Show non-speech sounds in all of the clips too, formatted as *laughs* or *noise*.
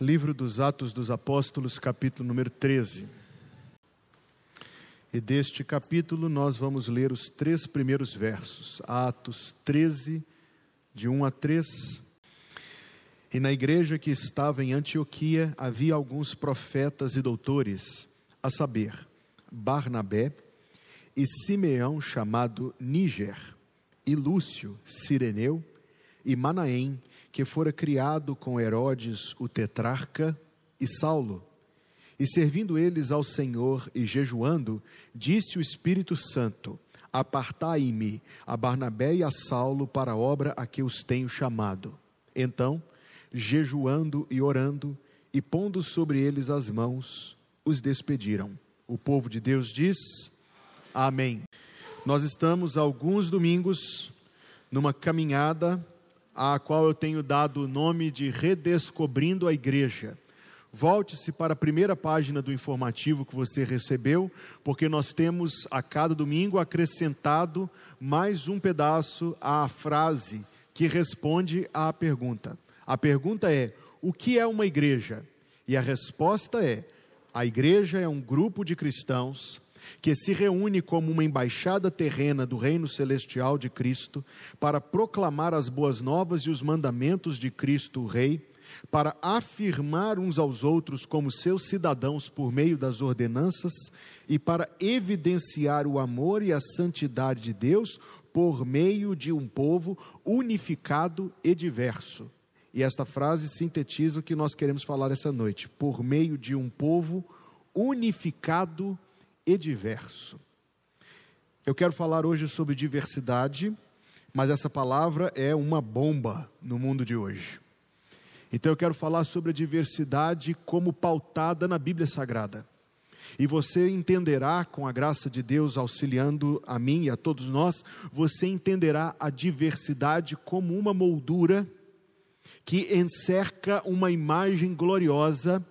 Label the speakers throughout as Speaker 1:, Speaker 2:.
Speaker 1: Livro dos Atos dos Apóstolos, capítulo número 13. E deste capítulo nós vamos ler os três primeiros versos, Atos 13, de 1 a 3. E na igreja que estava em Antioquia havia alguns profetas e doutores, a saber, Barnabé e Simeão, chamado Níger, e Lúcio, Sireneu, e Manaém, que fora criado com Herodes o tetrarca, e Saulo. E servindo eles ao Senhor e jejuando, disse o Espírito Santo: Apartai-me a Barnabé e a Saulo para a obra a que os tenho chamado. Então, jejuando e orando, e pondo sobre eles as mãos, os despediram. O povo de Deus diz: Amém. Nós estamos alguns domingos numa caminhada a qual eu tenho dado o nome de Redescobrindo a Igreja. Volte-se para a primeira página do informativo que você recebeu, porque nós temos a cada domingo acrescentado mais um pedaço à frase que responde à pergunta. A pergunta é: o que é uma igreja? E a resposta é: a igreja é um grupo de cristãos que se reúne como uma embaixada terrena do reino celestial de Cristo para proclamar as boas novas e os mandamentos de Cristo, o Rei, para afirmar uns aos outros como seus cidadãos por meio das ordenanças e para evidenciar o amor e a santidade de Deus por meio de um povo unificado e diverso. E esta frase sintetiza o que nós queremos falar essa noite: por meio de um povo unificado e diverso. Eu quero falar hoje sobre diversidade, mas essa palavra é uma bomba no mundo de hoje. Então eu quero falar sobre a diversidade como pautada na Bíblia Sagrada. E você entenderá, com a graça de Deus auxiliando a mim e a todos nós, você entenderá a diversidade como uma moldura que encerca uma imagem gloriosa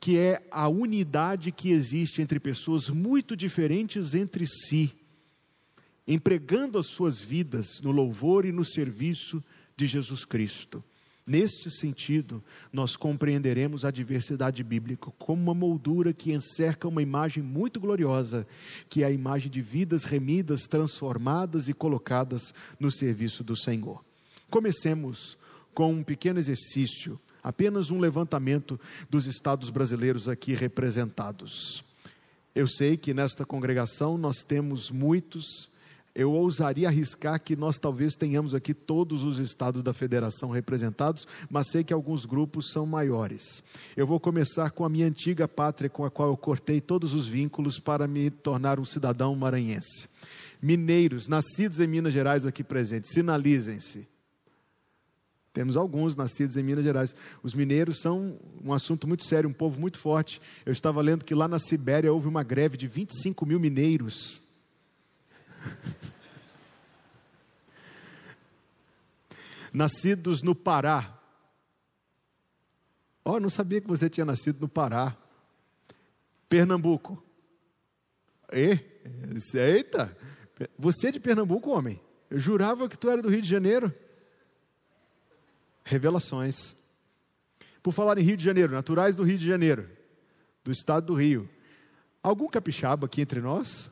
Speaker 1: que é a unidade que existe entre pessoas muito diferentes entre si, empregando as suas vidas no louvor e no serviço de Jesus Cristo. Neste sentido, nós compreenderemos a diversidade bíblica como uma moldura que encerca uma imagem muito gloriosa, que é a imagem de vidas remidas, transformadas e colocadas no serviço do Senhor. Comecemos com um pequeno exercício apenas um levantamento dos estados brasileiros aqui representados. Eu sei que nesta congregação nós temos muitos, eu ousaria arriscar que nós talvez tenhamos aqui todos os estados da federação representados, mas sei que alguns grupos são maiores. Eu vou começar com a minha antiga pátria, com a qual eu cortei todos os vínculos para me tornar um cidadão maranhense. Mineiros, nascidos em Minas Gerais aqui presentes, sinalizem-se. Temos alguns nascidos em Minas Gerais. Os mineiros são um assunto muito sério, um povo muito forte. Eu estava lendo que lá na Sibéria houve uma greve de 25 mil mineiros. *laughs* Nascidos no Pará. Oh, não sabia que você tinha nascido no Pará. Pernambuco. E? Eita! Você é de Pernambuco, homem? Eu jurava que tu era do Rio de Janeiro revelações. Por falar em Rio de Janeiro, naturais do Rio de Janeiro, do estado do Rio. Algum capixaba aqui entre nós?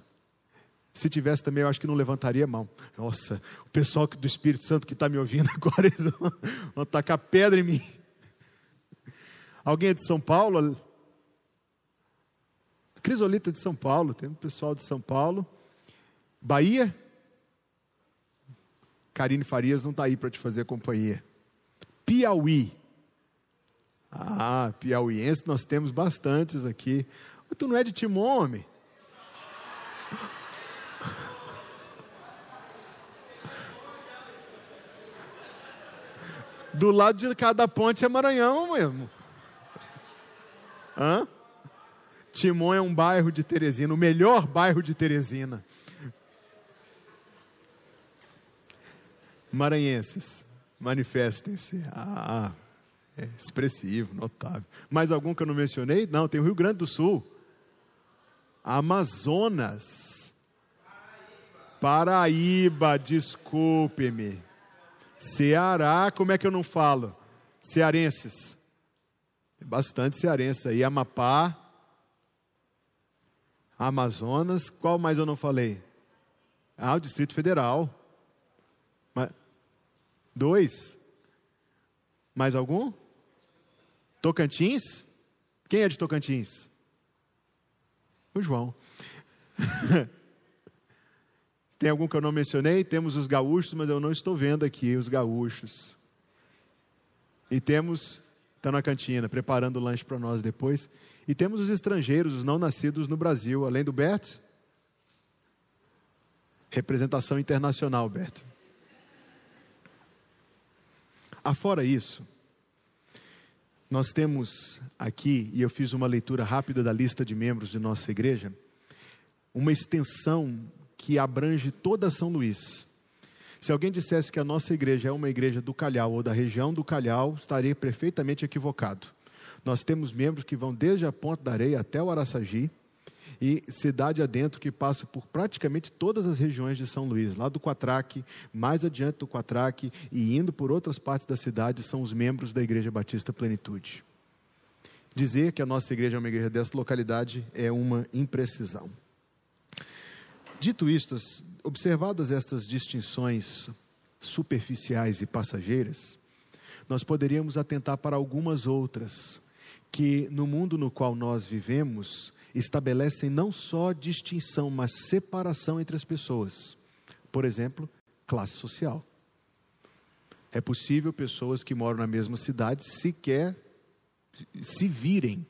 Speaker 1: Se tivesse também, eu acho que não levantaria a mão. Nossa, o pessoal do Espírito Santo que está me ouvindo *laughs* agora, eles vão, vão tacar pedra em mim. Alguém é de São Paulo? Crisolita de São Paulo, tem um pessoal de São Paulo. Bahia? Karine Farias não está aí para te fazer companhia. Piauí. Ah, piauiense nós temos bastantes aqui. Tu não é de Timon, homem? Do lado de cada ponte é Maranhão mesmo. Hã? Timon é um bairro de Teresina, o melhor bairro de Teresina. Maranhenses. Manifestem-se. Ah, é expressivo, notável. Mais algum que eu não mencionei? Não, tem o Rio Grande do Sul. Amazonas. Paraíba, desculpe-me. Ceará, como é que eu não falo? Cearenses. Bastante cearense aí. Amapá, Amazonas. Qual mais eu não falei? Ah, o Distrito Federal. Dois. Mais algum? Tocantins? Quem é de Tocantins? O João. *laughs* Tem algum que eu não mencionei? Temos os gaúchos, mas eu não estou vendo aqui os gaúchos. E temos, está na cantina, preparando o lanche para nós depois. E temos os estrangeiros, os não nascidos no Brasil, além do Bert. Representação internacional, Bert. Afora isso, nós temos aqui, e eu fiz uma leitura rápida da lista de membros de nossa igreja, uma extensão que abrange toda São Luís. Se alguém dissesse que a nossa igreja é uma igreja do Calhau ou da região do Calhau, estaria perfeitamente equivocado. Nós temos membros que vão desde a Ponta da Areia até o Araçagi, e cidade adentro que passa por praticamente todas as regiões de São Luís, lá do Quatraque, mais adiante do Quatraque e indo por outras partes da cidade, são os membros da Igreja Batista Plenitude. Dizer que a nossa igreja é uma igreja dessa localidade é uma imprecisão. Dito isto, observadas estas distinções superficiais e passageiras, nós poderíamos atentar para algumas outras que no mundo no qual nós vivemos estabelecem não só distinção, mas separação entre as pessoas. Por exemplo, classe social. É possível pessoas que moram na mesma cidade sequer se virem,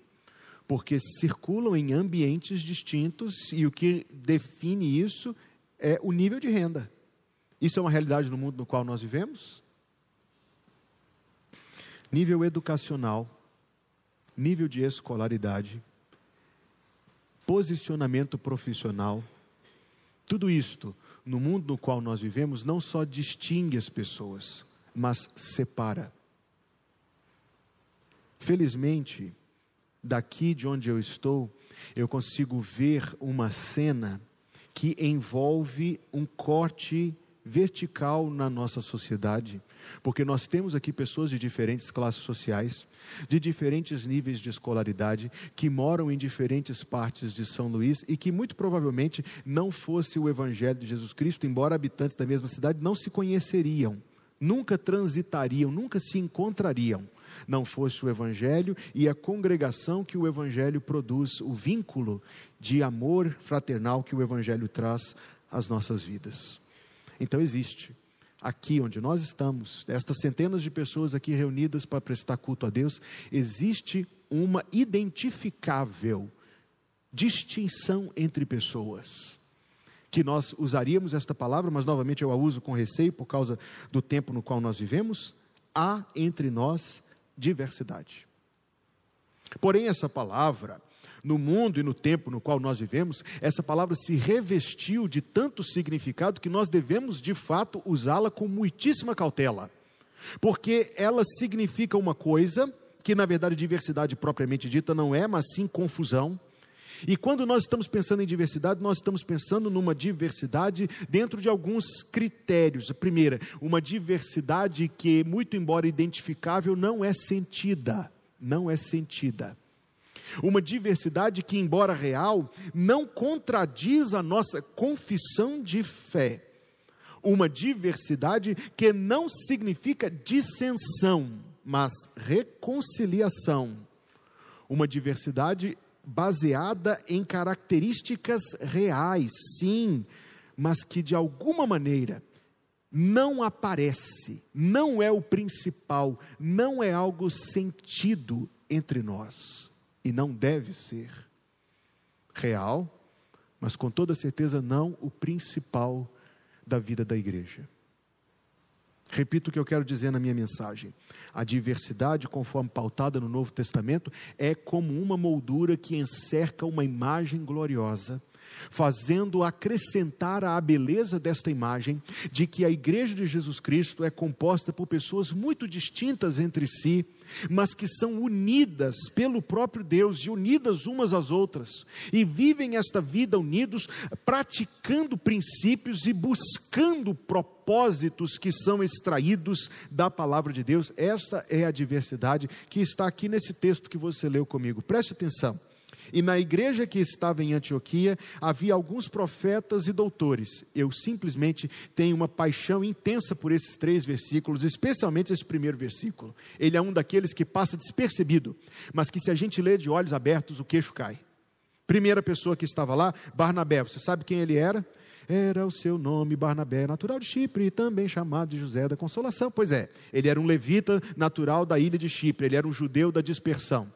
Speaker 1: porque circulam em ambientes distintos e o que define isso é o nível de renda. Isso é uma realidade no mundo no qual nós vivemos? Nível educacional, nível de escolaridade, posicionamento profissional. Tudo isto, no mundo no qual nós vivemos, não só distingue as pessoas, mas separa. Felizmente, daqui de onde eu estou, eu consigo ver uma cena que envolve um corte vertical na nossa sociedade, porque nós temos aqui pessoas de diferentes classes sociais, de diferentes níveis de escolaridade, que moram em diferentes partes de São Luís e que muito provavelmente não fosse o Evangelho de Jesus Cristo, embora habitantes da mesma cidade não se conheceriam, nunca transitariam, nunca se encontrariam. Não fosse o Evangelho e a congregação que o Evangelho produz, o vínculo de amor fraternal que o Evangelho traz às nossas vidas. Então existe aqui onde nós estamos, estas centenas de pessoas aqui reunidas para prestar culto a Deus, existe uma identificável distinção entre pessoas. Que nós usaríamos esta palavra, mas novamente eu a uso com receio por causa do tempo no qual nós vivemos. Há entre nós diversidade. Porém, essa palavra no mundo e no tempo no qual nós vivemos, essa palavra se revestiu de tanto significado que nós devemos, de fato, usá-la com muitíssima cautela. Porque ela significa uma coisa que, na verdade, diversidade propriamente dita não é, mas sim confusão. E quando nós estamos pensando em diversidade, nós estamos pensando numa diversidade dentro de alguns critérios. A primeira, uma diversidade que, muito embora identificável, não é sentida. Não é sentida. Uma diversidade que, embora real, não contradiz a nossa confissão de fé. Uma diversidade que não significa dissensão, mas reconciliação. Uma diversidade baseada em características reais, sim, mas que de alguma maneira não aparece, não é o principal, não é algo sentido entre nós e não deve ser real, mas com toda certeza não o principal da vida da igreja. Repito o que eu quero dizer na minha mensagem. A diversidade, conforme pautada no Novo Testamento, é como uma moldura que encerca uma imagem gloriosa, fazendo acrescentar à beleza desta imagem de que a igreja de Jesus Cristo é composta por pessoas muito distintas entre si, mas que são unidas pelo próprio Deus e unidas umas às outras, e vivem esta vida unidos, praticando princípios e buscando propósitos que são extraídos da palavra de Deus. Esta é a diversidade que está aqui nesse texto que você leu comigo. Preste atenção. E na igreja que estava em Antioquia havia alguns profetas e doutores. Eu simplesmente tenho uma paixão intensa por esses três versículos, especialmente esse primeiro versículo. Ele é um daqueles que passa despercebido, mas que se a gente lê de olhos abertos, o queixo cai. Primeira pessoa que estava lá, Barnabé. Você sabe quem ele era? Era o seu nome Barnabé, natural de Chipre, também chamado de José da Consolação. Pois é, ele era um levita natural da ilha de Chipre, ele era um judeu da dispersão.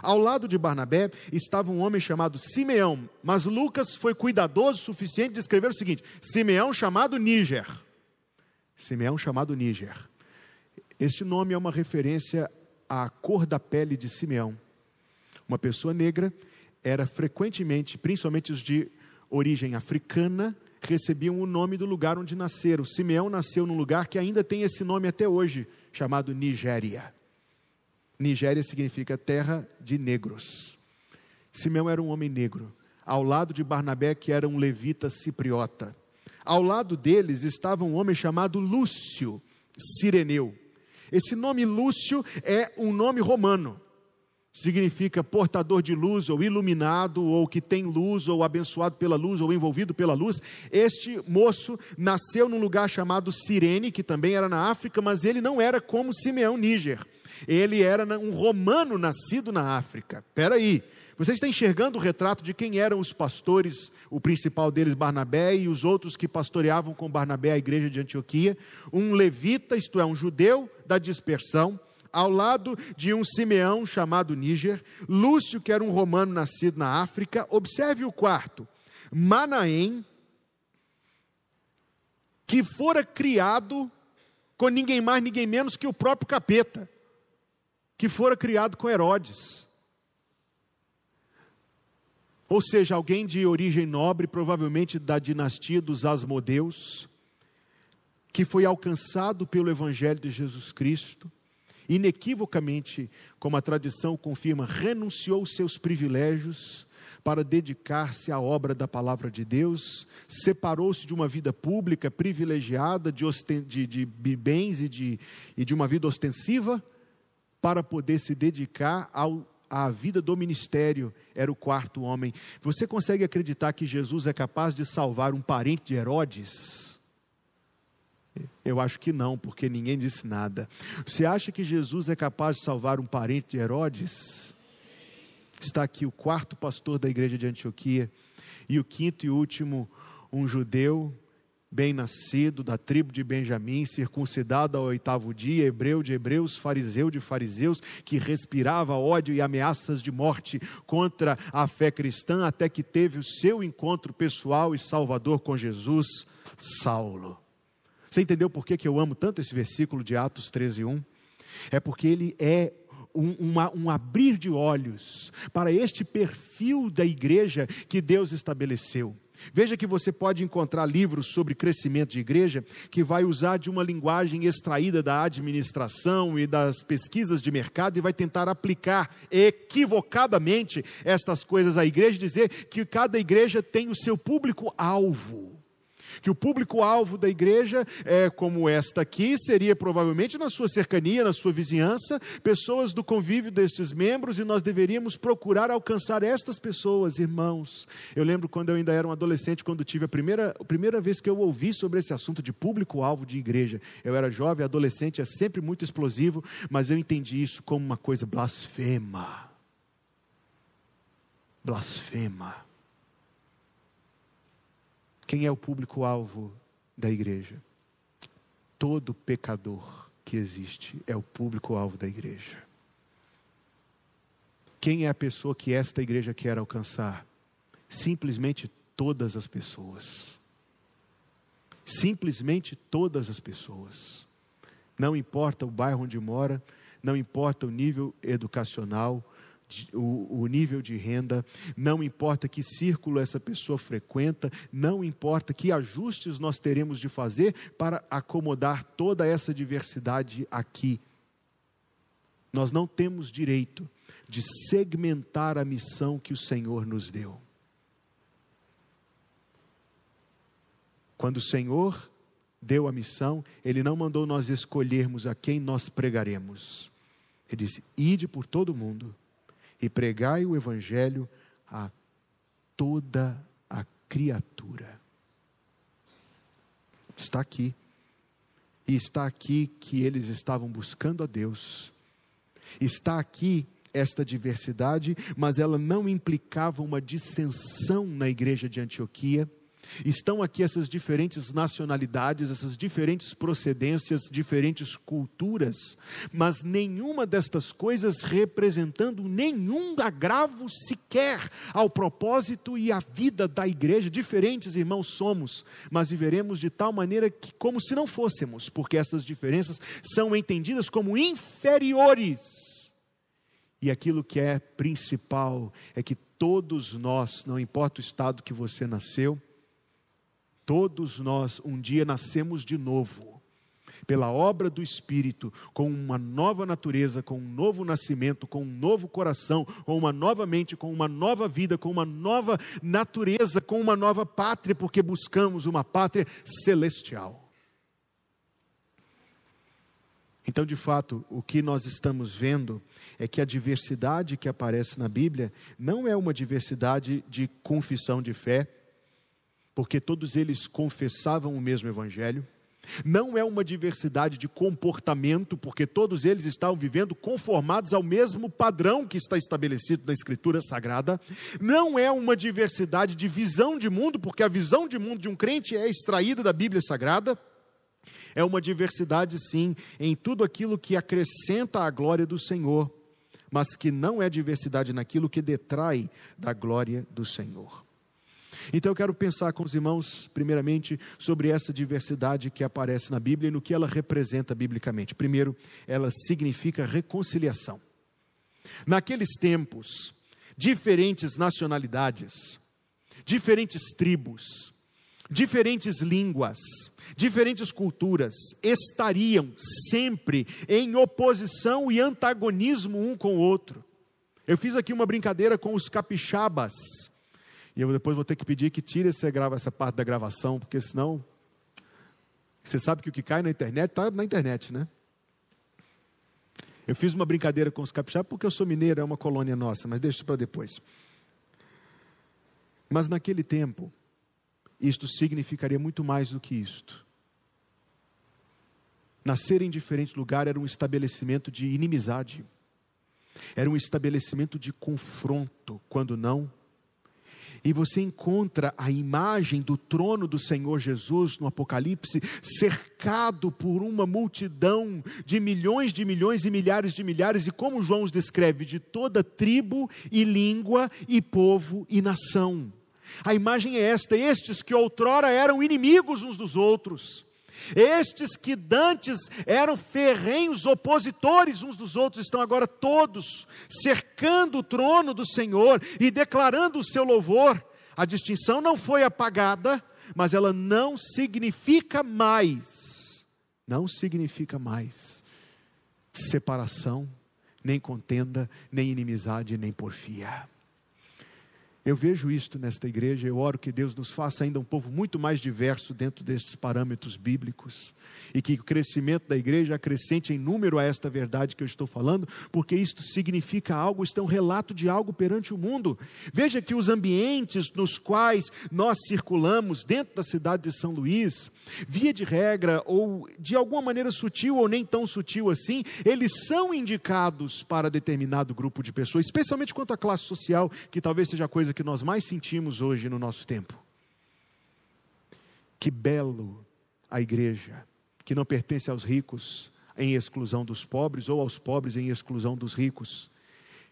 Speaker 1: Ao lado de Barnabé estava um homem chamado Simeão, mas Lucas foi cuidadoso o suficiente de escrever o seguinte: Simeão chamado Níger. Simeão chamado Níger. Este nome é uma referência à cor da pele de Simeão. Uma pessoa negra era frequentemente, principalmente os de origem africana, recebiam o nome do lugar onde nasceram. Simeão nasceu num lugar que ainda tem esse nome até hoje, chamado Nigéria. Nigéria significa terra de negros. Simeão era um homem negro, ao lado de Barnabé, que era um levita cipriota. Ao lado deles estava um homem chamado Lúcio, sireneu. Esse nome Lúcio é um nome romano. Significa portador de luz, ou iluminado, ou que tem luz, ou abençoado pela luz, ou envolvido pela luz. Este moço nasceu num lugar chamado Cirene, que também era na África, mas ele não era como Simeão Níger ele era um romano nascido na África. Espera aí, você está enxergando o retrato de quem eram os pastores, o principal deles Barnabé e os outros que pastoreavam com Barnabé a igreja de Antioquia? Um levita, isto é, um judeu da dispersão, ao lado de um Simeão chamado Níger, Lúcio, que era um romano nascido na África. Observe o quarto, Manaém, que fora criado com ninguém mais, ninguém menos que o próprio capeta que fora criado com Herodes. Ou seja, alguém de origem nobre, provavelmente da dinastia dos Asmodeus, que foi alcançado pelo Evangelho de Jesus Cristo, inequivocamente, como a tradição confirma, renunciou seus privilégios para dedicar-se à obra da palavra de Deus, separou-se de uma vida pública privilegiada, de, de, de bens e de, e de uma vida ostensiva, para poder se dedicar ao, à vida do ministério, era o quarto homem. Você consegue acreditar que Jesus é capaz de salvar um parente de Herodes? Eu acho que não, porque ninguém disse nada. Você acha que Jesus é capaz de salvar um parente de Herodes? Está aqui o quarto pastor da igreja de Antioquia, e o quinto e último, um judeu bem nascido, da tribo de Benjamim, circuncidado ao oitavo dia, hebreu de hebreus, fariseu de fariseus, que respirava ódio e ameaças de morte contra a fé cristã, até que teve o seu encontro pessoal e salvador com Jesus, Saulo. Você entendeu por que, que eu amo tanto esse versículo de Atos 13, 1? É porque ele é um, uma, um, abrir de olhos para este perfil da igreja que Deus estabeleceu. Veja que você pode encontrar livros sobre crescimento de igreja que vai usar de uma linguagem extraída da administração e das pesquisas de mercado e vai tentar aplicar equivocadamente estas coisas à igreja, dizer que cada igreja tem o seu público-alvo que o público-alvo da igreja, é, como esta aqui, seria provavelmente na sua cercania, na sua vizinhança, pessoas do convívio destes membros, e nós deveríamos procurar alcançar estas pessoas, irmãos. Eu lembro quando eu ainda era um adolescente, quando tive a primeira, a primeira vez que eu ouvi sobre esse assunto de público-alvo de igreja. Eu era jovem, adolescente, é sempre muito explosivo, mas eu entendi isso como uma coisa blasfema. Blasfema. Quem é o público-alvo da igreja? Todo pecador que existe é o público-alvo da igreja. Quem é a pessoa que esta igreja quer alcançar? Simplesmente todas as pessoas. Simplesmente todas as pessoas. Não importa o bairro onde mora, não importa o nível educacional, o, o nível de renda, não importa que círculo essa pessoa frequenta, não importa que ajustes nós teremos de fazer para acomodar toda essa diversidade aqui. Nós não temos direito de segmentar a missão que o Senhor nos deu. Quando o Senhor deu a missão, Ele não mandou nós escolhermos a quem nós pregaremos. Ele disse: Ide por todo mundo e pregai o Evangelho a toda a criatura. Está aqui. E está aqui que eles estavam buscando a Deus. Está aqui esta diversidade, mas ela não implicava uma dissensão na igreja de Antioquia Estão aqui essas diferentes nacionalidades, essas diferentes procedências, diferentes culturas, mas nenhuma destas coisas representando nenhum agravo sequer ao propósito e à vida da igreja. Diferentes irmãos somos, mas viveremos de tal maneira que, como se não fôssemos, porque essas diferenças são entendidas como inferiores. E aquilo que é principal é que todos nós, não importa o estado que você nasceu, Todos nós um dia nascemos de novo, pela obra do Espírito, com uma nova natureza, com um novo nascimento, com um novo coração, com uma nova mente, com uma nova vida, com uma nova natureza, com uma nova pátria, porque buscamos uma pátria celestial. Então, de fato, o que nós estamos vendo é que a diversidade que aparece na Bíblia não é uma diversidade de confissão de fé, porque todos eles confessavam o mesmo evangelho. Não é uma diversidade de comportamento, porque todos eles estavam vivendo conformados ao mesmo padrão que está estabelecido na Escritura Sagrada. Não é uma diversidade de visão de mundo, porque a visão de mundo de um crente é extraída da Bíblia Sagrada. É uma diversidade, sim, em tudo aquilo que acrescenta a glória do Senhor, mas que não é diversidade naquilo que detrai da glória do Senhor. Então eu quero pensar com os irmãos, primeiramente, sobre essa diversidade que aparece na Bíblia e no que ela representa biblicamente. Primeiro, ela significa reconciliação. Naqueles tempos, diferentes nacionalidades, diferentes tribos, diferentes línguas, diferentes culturas estariam sempre em oposição e antagonismo um com o outro. Eu fiz aqui uma brincadeira com os capixabas e eu depois vou ter que pedir que tire essa, essa parte da gravação, porque senão. Você sabe que o que cai na internet está na internet, né? Eu fiz uma brincadeira com os capixabas porque eu sou mineiro, é uma colônia nossa, mas deixa isso para depois. Mas naquele tempo, isto significaria muito mais do que isto. Nascer em diferente lugar era um estabelecimento de inimizade, era um estabelecimento de confronto, quando não e você encontra a imagem do trono do Senhor Jesus no Apocalipse, cercado por uma multidão de milhões de milhões e milhares de milhares, e como João os descreve, de toda tribo e língua e povo e nação. A imagem é esta: estes que outrora eram inimigos uns dos outros, estes que dantes eram ferrenhos opositores uns dos outros, estão agora todos cercando o trono do Senhor e declarando o seu louvor. A distinção não foi apagada, mas ela não significa mais, não significa mais separação, nem contenda, nem inimizade, nem porfia. Eu vejo isto nesta igreja, eu oro que Deus nos faça ainda um povo muito mais diverso dentro destes parâmetros bíblicos e que o crescimento da igreja acrescente em número a esta verdade que eu estou falando, porque isto significa algo, isto é um relato de algo perante o mundo. Veja que os ambientes nos quais nós circulamos dentro da cidade de São Luís, via de regra, ou de alguma maneira sutil ou nem tão sutil assim, eles são indicados para determinado grupo de pessoas, especialmente quanto à classe social, que talvez seja a coisa que nós mais sentimos hoje no nosso tempo. Que belo a igreja que não pertence aos ricos em exclusão dos pobres ou aos pobres em exclusão dos ricos.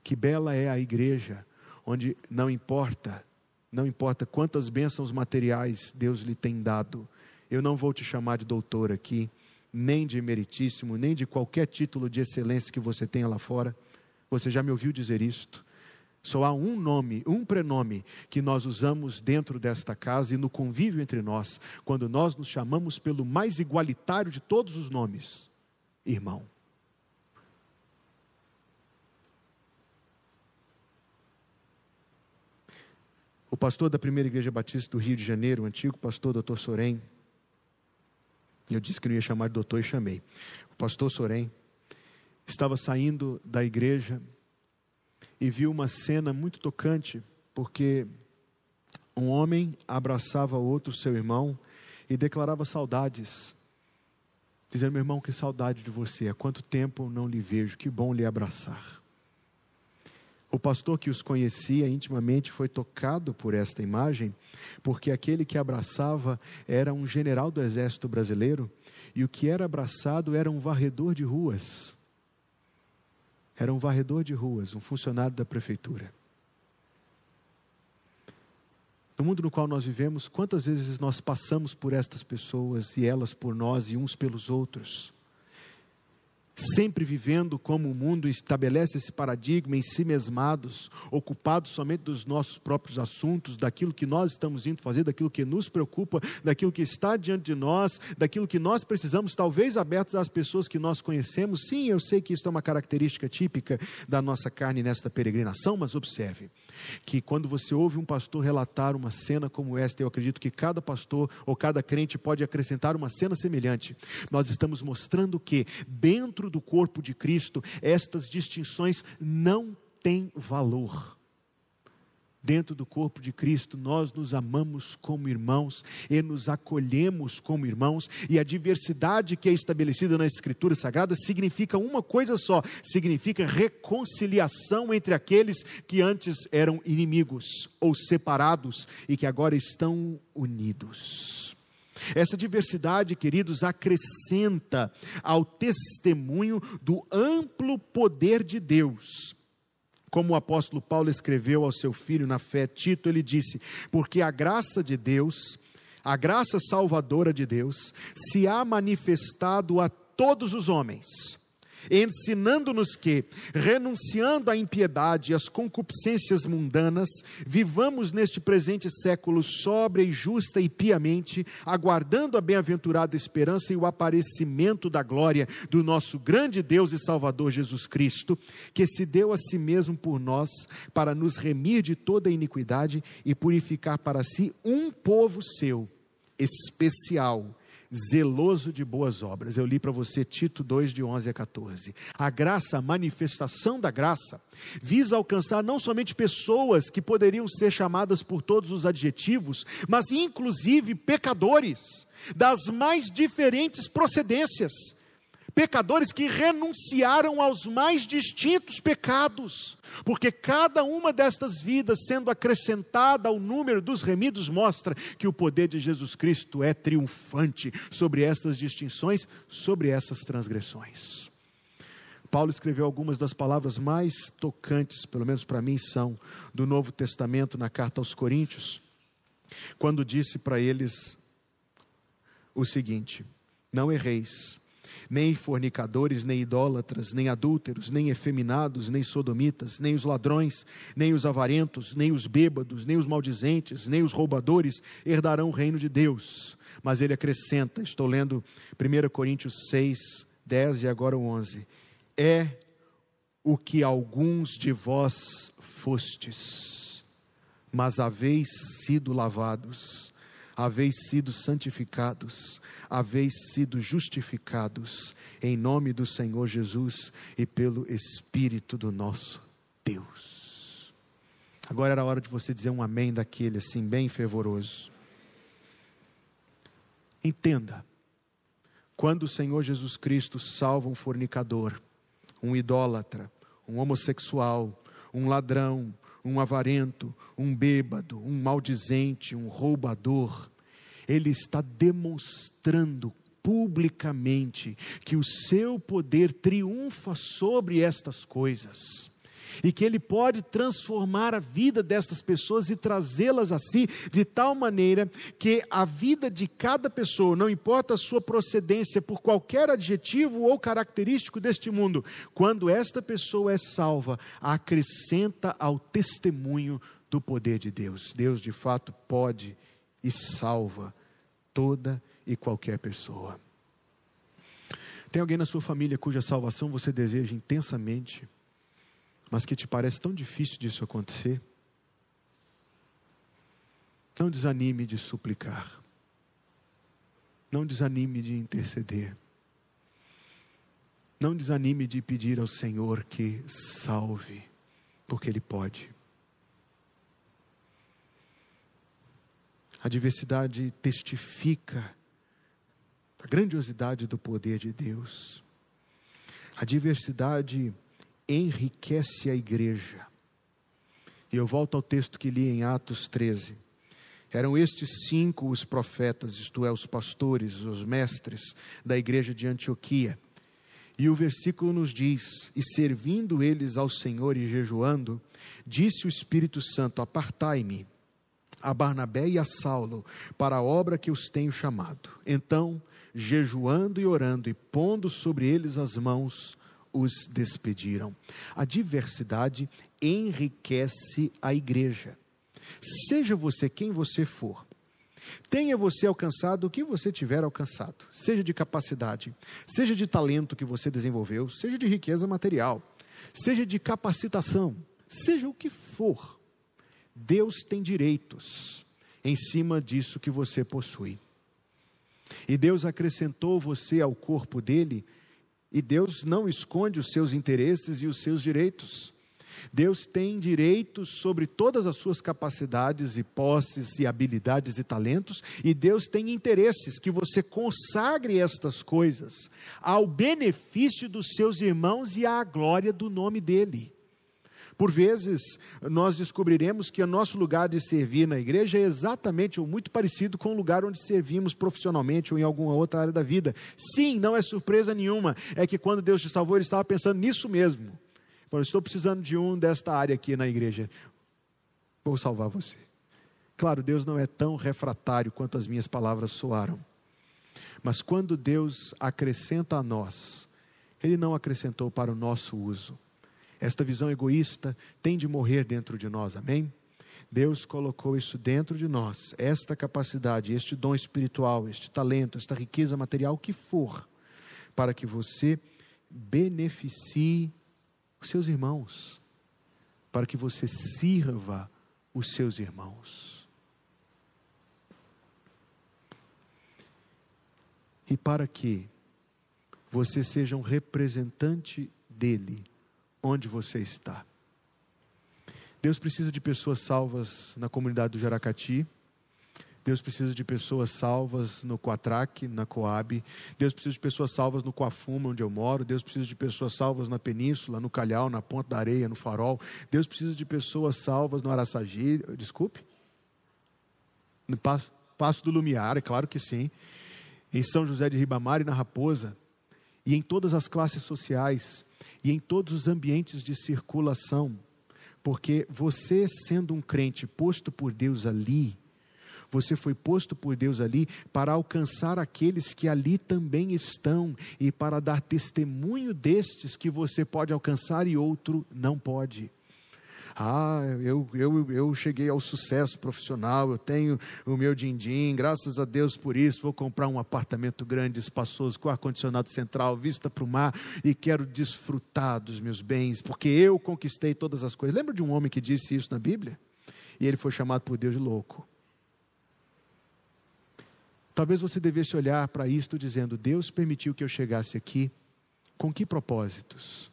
Speaker 1: Que bela é a igreja onde não importa, não importa quantas bênçãos materiais Deus lhe tem dado. Eu não vou te chamar de doutor aqui, nem de meritíssimo, nem de qualquer título de excelência que você tenha lá fora. Você já me ouviu dizer isto? Só há um nome, um prenome que nós usamos dentro desta casa e no convívio entre nós, quando nós nos chamamos pelo mais igualitário de todos os nomes: irmão. O pastor da primeira igreja batista do Rio de Janeiro, o antigo pastor Dr. Sorém, eu disse que não ia chamar de doutor e chamei. O pastor Sorém estava saindo da igreja e viu uma cena muito tocante, porque um homem abraçava outro, seu irmão, e declarava saudades, dizendo: Meu irmão, que saudade de você, há quanto tempo não lhe vejo, que bom lhe abraçar. O pastor que os conhecia intimamente foi tocado por esta imagem, porque aquele que abraçava era um general do exército brasileiro e o que era abraçado era um varredor de ruas. Era um varredor de ruas, um funcionário da prefeitura. No mundo no qual nós vivemos, quantas vezes nós passamos por estas pessoas e elas por nós e uns pelos outros? Sempre vivendo como o mundo estabelece esse paradigma em si mesmados, ocupados somente dos nossos próprios assuntos, daquilo que nós estamos indo fazer, daquilo que nos preocupa, daquilo que está diante de nós, daquilo que nós precisamos, talvez abertos às pessoas que nós conhecemos. Sim, eu sei que isso é uma característica típica da nossa carne nesta peregrinação, mas observe que quando você ouve um pastor relatar uma cena como esta, eu acredito que cada pastor ou cada crente pode acrescentar uma cena semelhante. Nós estamos mostrando que dentro do corpo de Cristo, estas distinções não têm valor dentro do corpo de Cristo, nós nos amamos como irmãos e nos acolhemos como irmãos, e a diversidade que é estabelecida na Escritura Sagrada significa uma coisa só: significa reconciliação entre aqueles que antes eram inimigos ou separados e que agora estão unidos. Essa diversidade, queridos, acrescenta ao testemunho do amplo poder de Deus como o apóstolo Paulo escreveu ao seu filho na fé, Tito, ele disse: Porque a graça de Deus, a graça salvadora de Deus, se há manifestado a todos os homens ensinando-nos que, renunciando à impiedade e às concupiscências mundanas, vivamos neste presente século sóbria e justa e piamente, aguardando a bem-aventurada esperança e o aparecimento da glória do nosso grande Deus e Salvador Jesus Cristo, que se deu a si mesmo por nós para nos remir de toda iniquidade e purificar para si um povo seu, especial zeloso de boas obras. Eu li para você Tito 2, de 11 a 14. A graça, a manifestação da graça, visa alcançar não somente pessoas que poderiam ser chamadas por todos os adjetivos, mas inclusive pecadores das mais diferentes procedências pecadores que renunciaram aos mais distintos pecados, porque cada uma destas vidas sendo acrescentada ao número dos remidos mostra que o poder de Jesus Cristo é triunfante sobre estas distinções, sobre essas transgressões. Paulo escreveu algumas das palavras mais tocantes, pelo menos para mim são, do Novo Testamento na carta aos Coríntios, quando disse para eles o seguinte: Não erreis nem fornicadores, nem idólatras, nem adúlteros, nem efeminados, nem sodomitas, nem os ladrões, nem os avarentos, nem os bêbados, nem os maldizentes, nem os roubadores herdarão o reino de Deus. Mas ele acrescenta, estou lendo 1 Coríntios 6, 10 e agora o 11: É o que alguns de vós fostes, mas haveis sido lavados, haveis sido santificados, haveis sido justificados em nome do Senhor Jesus e pelo Espírito do nosso Deus. Agora era a hora de você dizer um amém daquele assim, bem fervoroso. Entenda, quando o Senhor Jesus Cristo salva um fornicador, um idólatra, um homossexual, um ladrão, um avarento, um bêbado, um maldizente, um roubador, ele está demonstrando publicamente que o seu poder triunfa sobre estas coisas. E que ele pode transformar a vida destas pessoas e trazê-las a si de tal maneira que a vida de cada pessoa, não importa a sua procedência por qualquer adjetivo ou característico deste mundo, quando esta pessoa é salva, acrescenta ao testemunho do poder de Deus. Deus de fato pode e salva toda e qualquer pessoa. Tem alguém na sua família cuja salvação você deseja intensamente, mas que te parece tão difícil disso acontecer? Não desanime de suplicar. Não desanime de interceder. Não desanime de pedir ao Senhor que salve, porque Ele pode. A diversidade testifica a grandiosidade do poder de Deus. A diversidade enriquece a igreja. E eu volto ao texto que li em Atos 13. Eram estes cinco os profetas, isto é, os pastores, os mestres da igreja de Antioquia. E o versículo nos diz: E servindo eles ao Senhor e jejuando, disse o Espírito Santo: Apartai-me a Barnabé e a Saulo para a obra que os tenho chamado. Então, jejuando e orando e pondo sobre eles as mãos, os despediram. A diversidade enriquece a igreja. Seja você quem você for, tenha você alcançado o que você tiver alcançado, seja de capacidade, seja de talento que você desenvolveu, seja de riqueza material, seja de capacitação, seja o que for Deus tem direitos em cima disso que você possui. E Deus acrescentou você ao corpo dele, e Deus não esconde os seus interesses e os seus direitos. Deus tem direitos sobre todas as suas capacidades e posses e habilidades e talentos, e Deus tem interesses que você consagre estas coisas ao benefício dos seus irmãos e à glória do nome dele. Por vezes, nós descobriremos que o nosso lugar de servir na igreja é exatamente ou muito parecido com o lugar onde servimos profissionalmente ou em alguma outra área da vida. Sim, não é surpresa nenhuma. É que quando Deus te salvou, Ele estava pensando nisso mesmo. Eu estou precisando de um desta área aqui na igreja. Vou salvar você. Claro, Deus não é tão refratário quanto as minhas palavras soaram. Mas quando Deus acrescenta a nós, Ele não acrescentou para o nosso uso esta visão egoísta tem de morrer dentro de nós, amém? Deus colocou isso dentro de nós, esta capacidade, este dom espiritual, este talento, esta riqueza material, que for, para que você beneficie os seus irmãos, para que você sirva os seus irmãos. E para que você seja um representante dele onde você está. Deus precisa de pessoas salvas na comunidade do Jaracati. Deus precisa de pessoas salvas no Quatraque, na Coab. Deus precisa de pessoas salvas no Coafuma, onde eu moro. Deus precisa de pessoas salvas na Península, no Calhau, na Ponta da Areia, no Farol. Deus precisa de pessoas salvas no Araçagi. Desculpe? No Passo, do Lumiar, é claro que sim. Em São José de Ribamar e na Raposa. E em todas as classes sociais e em todos os ambientes de circulação, porque você, sendo um crente posto por Deus ali, você foi posto por Deus ali para alcançar aqueles que ali também estão e para dar testemunho destes que você pode alcançar e outro não pode. Ah, eu, eu, eu cheguei ao sucesso profissional, eu tenho o meu din-din, graças a Deus por isso, vou comprar um apartamento grande, espaçoso, com ar-condicionado central, vista para o mar, e quero desfrutar dos meus bens, porque eu conquistei todas as coisas. Lembra de um homem que disse isso na Bíblia? E ele foi chamado por Deus de louco. Talvez você devesse olhar para isto dizendo: Deus permitiu que eu chegasse aqui, com que propósitos?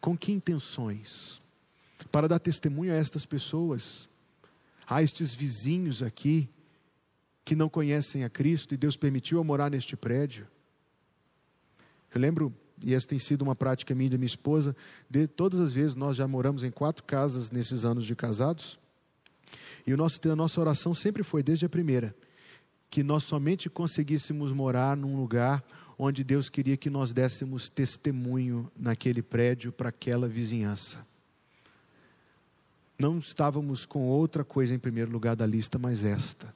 Speaker 1: Com que intenções? Para dar testemunho a estas pessoas, a estes vizinhos aqui que não conhecem a Cristo e Deus permitiu eu morar neste prédio. Eu lembro, e essa tem sido uma prática minha e da minha esposa, de todas as vezes nós já moramos em quatro casas nesses anos de casados, e o nosso, a nossa oração sempre foi, desde a primeira, que nós somente conseguíssemos morar num lugar onde Deus queria que nós dessemos testemunho naquele prédio para aquela vizinhança não estávamos com outra coisa em primeiro lugar da lista, mas esta.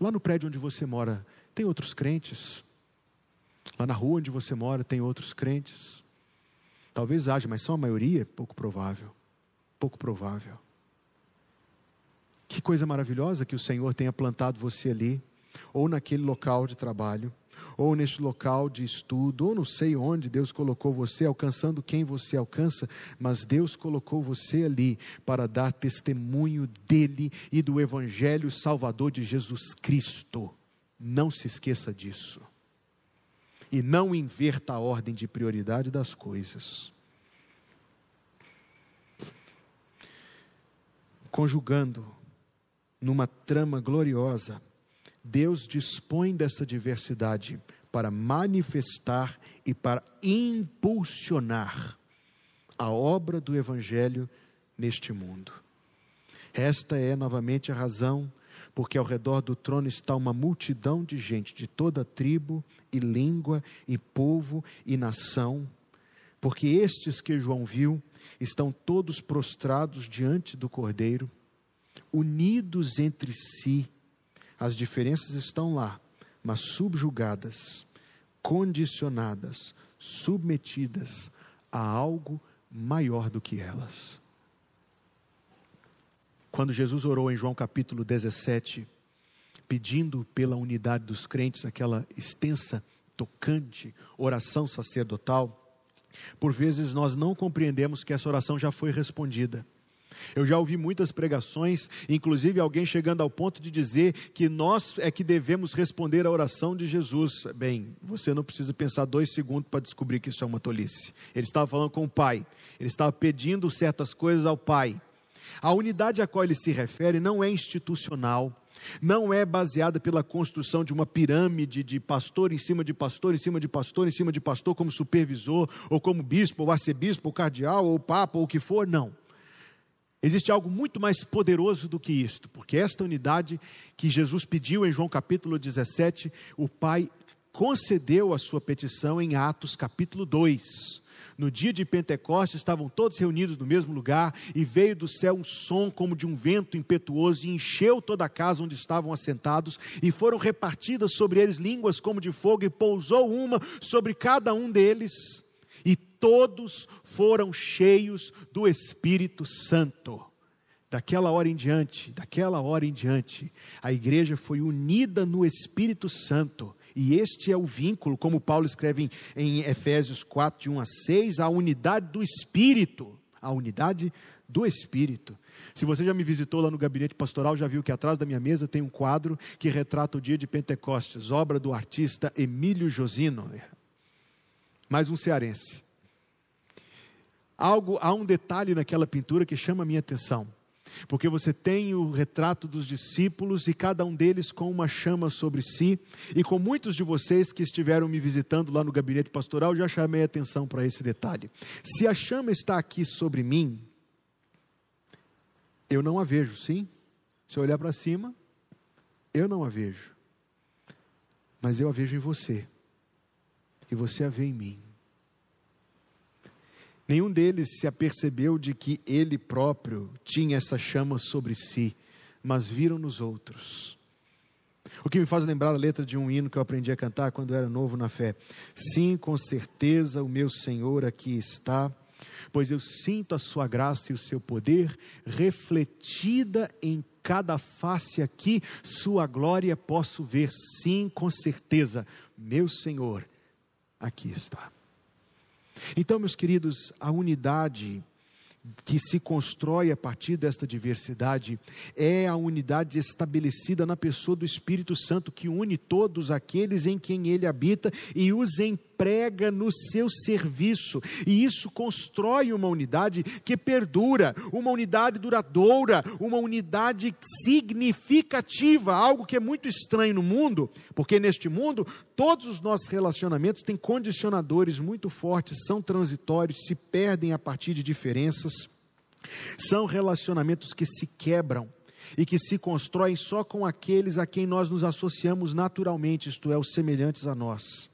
Speaker 1: Lá no prédio onde você mora, tem outros crentes. Lá na rua onde você mora, tem outros crentes. Talvez haja, mas são a maioria? Pouco provável. Pouco provável. Que coisa maravilhosa que o Senhor tenha plantado você ali, ou naquele local de trabalho, ou neste local de estudo, ou não sei onde Deus colocou você, alcançando quem você alcança, mas Deus colocou você ali para dar testemunho dele e do Evangelho Salvador de Jesus Cristo. Não se esqueça disso. E não inverta a ordem de prioridade das coisas. Conjugando numa trama gloriosa, Deus dispõe dessa diversidade para manifestar e para impulsionar a obra do Evangelho neste mundo. Esta é novamente a razão porque ao redor do trono está uma multidão de gente de toda tribo e língua e povo e nação, porque estes que João viu estão todos prostrados diante do Cordeiro, unidos entre si. As diferenças estão lá, mas subjugadas, condicionadas, submetidas a algo maior do que elas. Quando Jesus orou em João capítulo 17, pedindo pela unidade dos crentes, aquela extensa, tocante oração sacerdotal, por vezes nós não compreendemos que essa oração já foi respondida. Eu já ouvi muitas pregações, inclusive alguém chegando ao ponto de dizer que nós é que devemos responder à oração de Jesus. Bem, você não precisa pensar dois segundos para descobrir que isso é uma tolice. Ele estava falando com o Pai, ele estava pedindo certas coisas ao Pai. A unidade a qual ele se refere não é institucional, não é baseada pela construção de uma pirâmide de pastor em cima de pastor, em cima de pastor, em cima de pastor, como supervisor, ou como bispo, ou arcebispo, ou cardeal, ou papa, ou o que for, não. Existe algo muito mais poderoso do que isto, porque esta unidade que Jesus pediu em João capítulo 17, o Pai concedeu a sua petição em Atos capítulo 2 no dia de Pentecostes, estavam todos reunidos no mesmo lugar, e veio do céu um som como de um vento impetuoso, e encheu toda a casa onde estavam assentados, e foram repartidas sobre eles línguas como de fogo, e pousou uma sobre cada um deles, todos foram cheios do Espírito Santo. Daquela hora em diante, daquela hora em diante, a igreja foi unida no Espírito Santo e este é o vínculo, como Paulo escreve em, em Efésios 4, de 1 a 6, a unidade do Espírito. A unidade do Espírito. Se você já me visitou lá no gabinete pastoral, já viu que atrás da minha mesa tem um quadro que retrata o dia de Pentecostes, obra do artista Emílio Josino. Mais um cearense. Algo, há um detalhe naquela pintura que chama a minha atenção porque você tem o retrato dos discípulos e cada um deles com uma chama sobre si, e com muitos de vocês que estiveram me visitando lá no gabinete pastoral, já chamei atenção para esse detalhe. Se a chama está aqui sobre mim, eu não a vejo, sim? Se eu olhar para cima, eu não a vejo, mas eu a vejo em você, e você a vê em mim. Nenhum deles se apercebeu de que ele próprio tinha essa chama sobre si, mas viram nos outros. O que me faz lembrar a letra de um hino que eu aprendi a cantar quando era novo na fé. Sim, com certeza o meu Senhor aqui está, pois eu sinto a sua graça e o seu poder refletida em cada face aqui, sua glória posso ver. Sim, com certeza, meu Senhor aqui está. Então, meus queridos, a unidade que se constrói a partir desta diversidade é a unidade estabelecida na pessoa do Espírito Santo que une todos aqueles em quem ele habita e os emprega no seu serviço. E isso constrói uma unidade que perdura, uma unidade duradoura, uma unidade significativa, algo que é muito estranho no mundo, porque neste mundo todos os nossos relacionamentos têm condicionadores muito fortes, são transitórios, se perdem a partir de diferenças. São relacionamentos que se quebram e que se constroem só com aqueles a quem nós nos associamos naturalmente, isto é, os semelhantes a nós.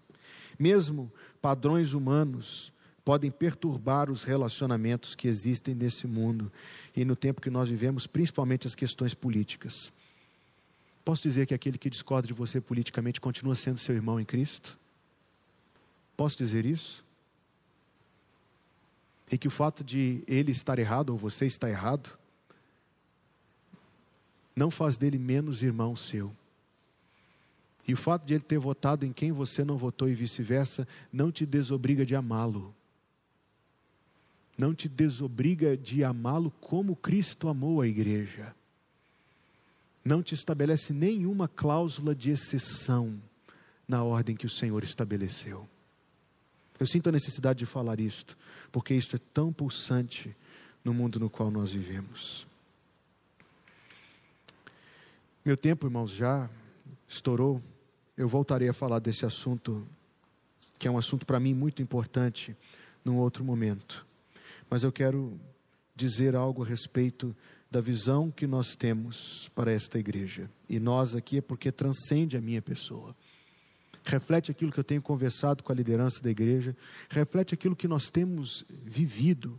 Speaker 1: Mesmo padrões humanos podem perturbar os relacionamentos que existem nesse mundo e no tempo que nós vivemos, principalmente as questões políticas. Posso dizer que aquele que discorda de você politicamente continua sendo seu irmão em Cristo? Posso dizer isso? E que o fato de ele estar errado ou você estar errado não faz dele menos irmão seu. E o fato de ele ter votado em quem você não votou e vice-versa, não te desobriga de amá-lo. Não te desobriga de amá-lo como Cristo amou a igreja. Não te estabelece nenhuma cláusula de exceção na ordem que o Senhor estabeleceu. Eu sinto a necessidade de falar isto, porque isto é tão pulsante no mundo no qual nós vivemos. Meu tempo, irmãos, já estourou. Eu voltarei a falar desse assunto, que é um assunto para mim muito importante, num outro momento. Mas eu quero dizer algo a respeito da visão que nós temos para esta igreja. E nós aqui é porque transcende a minha pessoa. Reflete aquilo que eu tenho conversado com a liderança da igreja, reflete aquilo que nós temos vivido,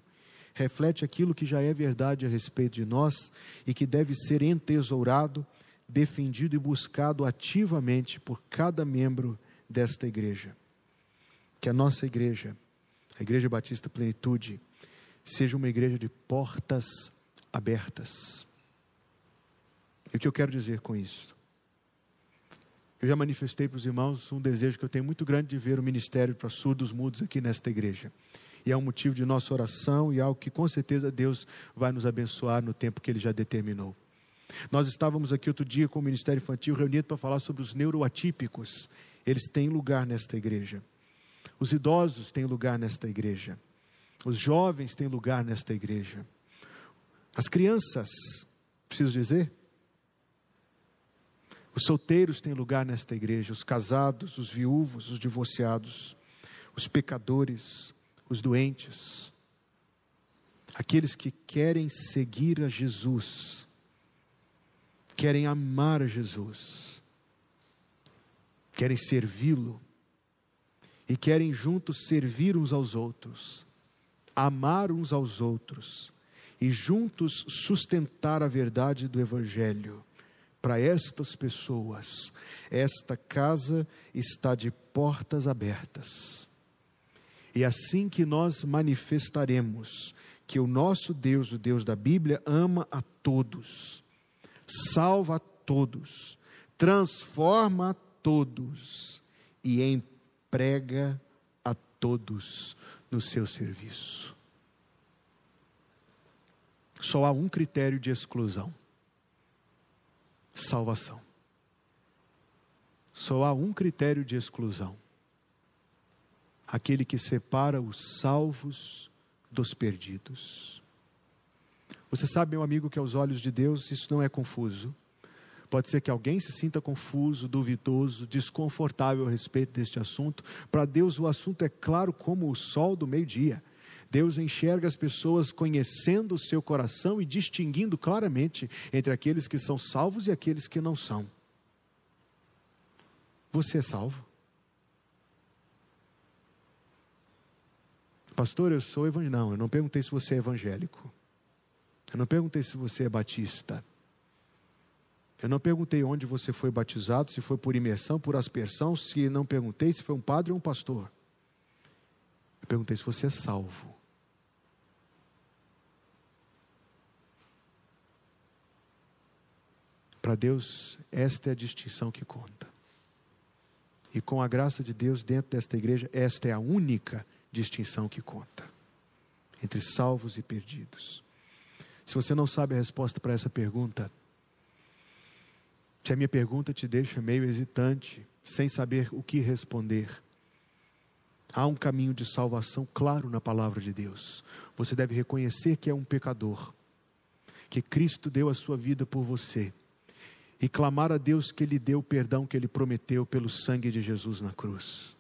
Speaker 1: reflete aquilo que já é verdade a respeito de nós e que deve ser entesourado defendido e buscado ativamente por cada membro desta igreja. Que a nossa igreja, a Igreja Batista Plenitude, seja uma igreja de portas abertas. E o que eu quero dizer com isso? Eu já manifestei para os irmãos um desejo que eu tenho muito grande de ver o ministério para surdos mudos aqui nesta igreja. E é um motivo de nossa oração e algo que com certeza Deus vai nos abençoar no tempo que Ele já determinou. Nós estávamos aqui outro dia com o Ministério Infantil reunido para falar sobre os neuroatípicos. Eles têm lugar nesta igreja. Os idosos têm lugar nesta igreja. Os jovens têm lugar nesta igreja. As crianças, preciso dizer, os solteiros têm lugar nesta igreja, os casados, os viúvos, os divorciados, os pecadores, os doentes, aqueles que querem seguir a Jesus querem amar Jesus, querem servi-lo e querem juntos servir uns aos outros, amar uns aos outros e juntos sustentar a verdade do Evangelho. Para estas pessoas, esta casa está de portas abertas. E assim que nós manifestaremos que o nosso Deus, o Deus da Bíblia, ama a todos salva todos, transforma todos e emprega a todos no seu serviço. Só há um critério de exclusão: salvação. Só há um critério de exclusão: aquele que separa os salvos dos perdidos. Você sabe, meu amigo, que aos olhos de Deus isso não é confuso. Pode ser que alguém se sinta confuso, duvidoso, desconfortável a respeito deste assunto. Para Deus, o assunto é claro como o sol do meio-dia. Deus enxerga as pessoas conhecendo o seu coração e distinguindo claramente entre aqueles que são salvos e aqueles que não são. Você é salvo? Pastor, eu sou evangélico. Não, eu não perguntei se você é evangélico. Eu não perguntei se você é batista. Eu não perguntei onde você foi batizado, se foi por imersão, por aspersão, se não perguntei se foi um padre ou um pastor. Eu perguntei se você é salvo. Para Deus, esta é a distinção que conta. E com a graça de Deus dentro desta igreja, esta é a única distinção que conta entre salvos e perdidos. Se você não sabe a resposta para essa pergunta, se a minha pergunta te deixa meio hesitante, sem saber o que responder, há um caminho de salvação claro na palavra de Deus. Você deve reconhecer que é um pecador, que Cristo deu a sua vida por você e clamar a Deus que Ele dê o perdão que Ele prometeu pelo sangue de Jesus na cruz.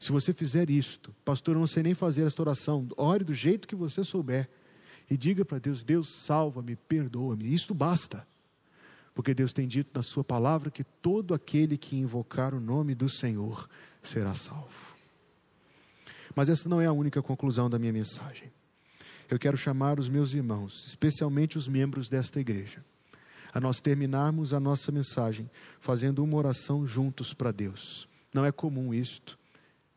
Speaker 1: Se você fizer isto, pastor, eu não sei nem fazer esta oração, ore do jeito que você souber e diga para Deus: Deus, salva-me, perdoa-me. Isto basta. Porque Deus tem dito na Sua palavra que todo aquele que invocar o nome do Senhor será salvo. Mas essa não é a única conclusão da minha mensagem. Eu quero chamar os meus irmãos, especialmente os membros desta igreja, a nós terminarmos a nossa mensagem fazendo uma oração juntos para Deus. Não é comum isto,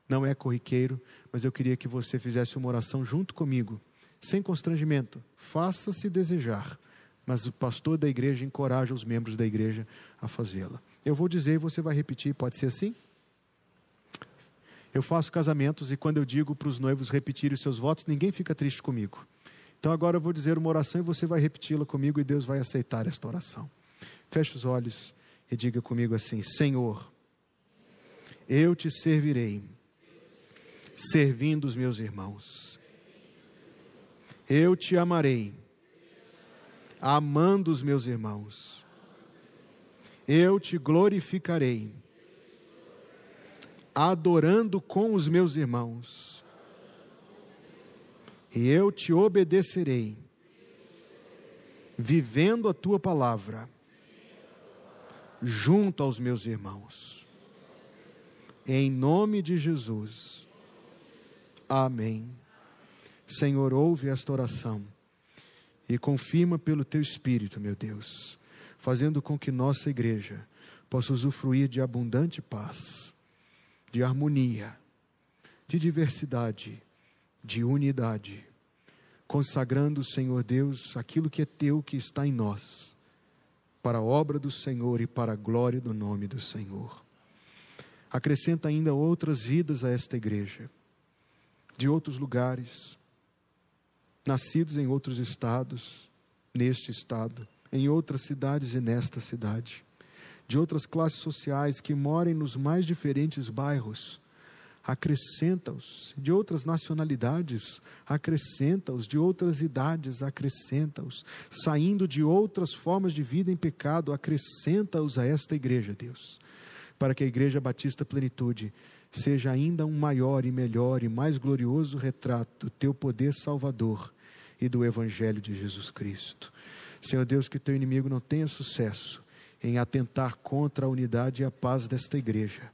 Speaker 1: não é corriqueiro, mas eu queria que você fizesse uma oração junto comigo sem constrangimento, faça-se desejar, mas o pastor da igreja encoraja os membros da igreja a fazê-la. Eu vou dizer e você vai repetir, pode ser assim? Eu faço casamentos e quando eu digo para os noivos repetirem os seus votos, ninguém fica triste comigo. Então agora eu vou dizer uma oração e você vai repeti-la comigo e Deus vai aceitar esta oração. Feche os olhos e diga comigo assim: Senhor, eu te servirei, servindo os meus irmãos. Eu te amarei, amando os meus irmãos. Eu te glorificarei, adorando com os meus irmãos. E eu te obedecerei, vivendo a tua palavra junto aos meus irmãos. Em nome de Jesus. Amém. Senhor, ouve esta oração e confirma pelo teu Espírito, meu Deus, fazendo com que nossa igreja possa usufruir de abundante paz, de harmonia, de diversidade, de unidade, consagrando, Senhor Deus, aquilo que é teu que está em nós para a obra do Senhor e para a glória do nome do Senhor. Acrescenta ainda outras vidas a esta igreja, de outros lugares, nascidos em outros estados, neste estado, em outras cidades e nesta cidade, de outras classes sociais que morem nos mais diferentes bairros, acrescenta-os, de outras nacionalidades, acrescenta-os, de outras idades, acrescenta-os, saindo de outras formas de vida em pecado, acrescenta-os a esta igreja, Deus, para que a Igreja Batista Plenitude seja ainda um maior e melhor e mais glorioso retrato do teu poder salvador e do Evangelho de Jesus Cristo. Senhor Deus, que teu inimigo não tenha sucesso em atentar contra a unidade e a paz desta igreja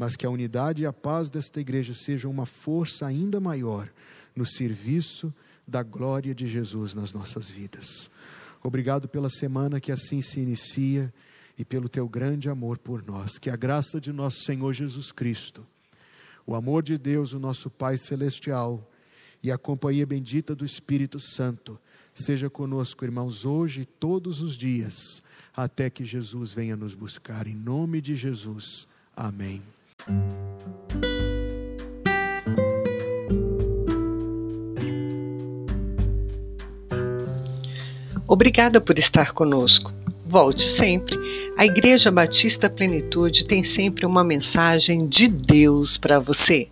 Speaker 1: mas que a unidade e a paz desta igreja sejam uma força ainda maior no serviço da glória de Jesus nas nossas vidas. Obrigado pela semana que assim se inicia e pelo teu grande amor por nós. Que a graça de nosso Senhor Jesus Cristo, o amor de Deus, o nosso Pai Celestial, e a companhia bendita do Espírito Santo seja conosco, irmãos, hoje e todos os dias, até que Jesus venha nos buscar. Em nome de Jesus. Amém.
Speaker 2: Obrigada por estar conosco. Volte sempre. A Igreja Batista Plenitude tem sempre uma mensagem de Deus para você.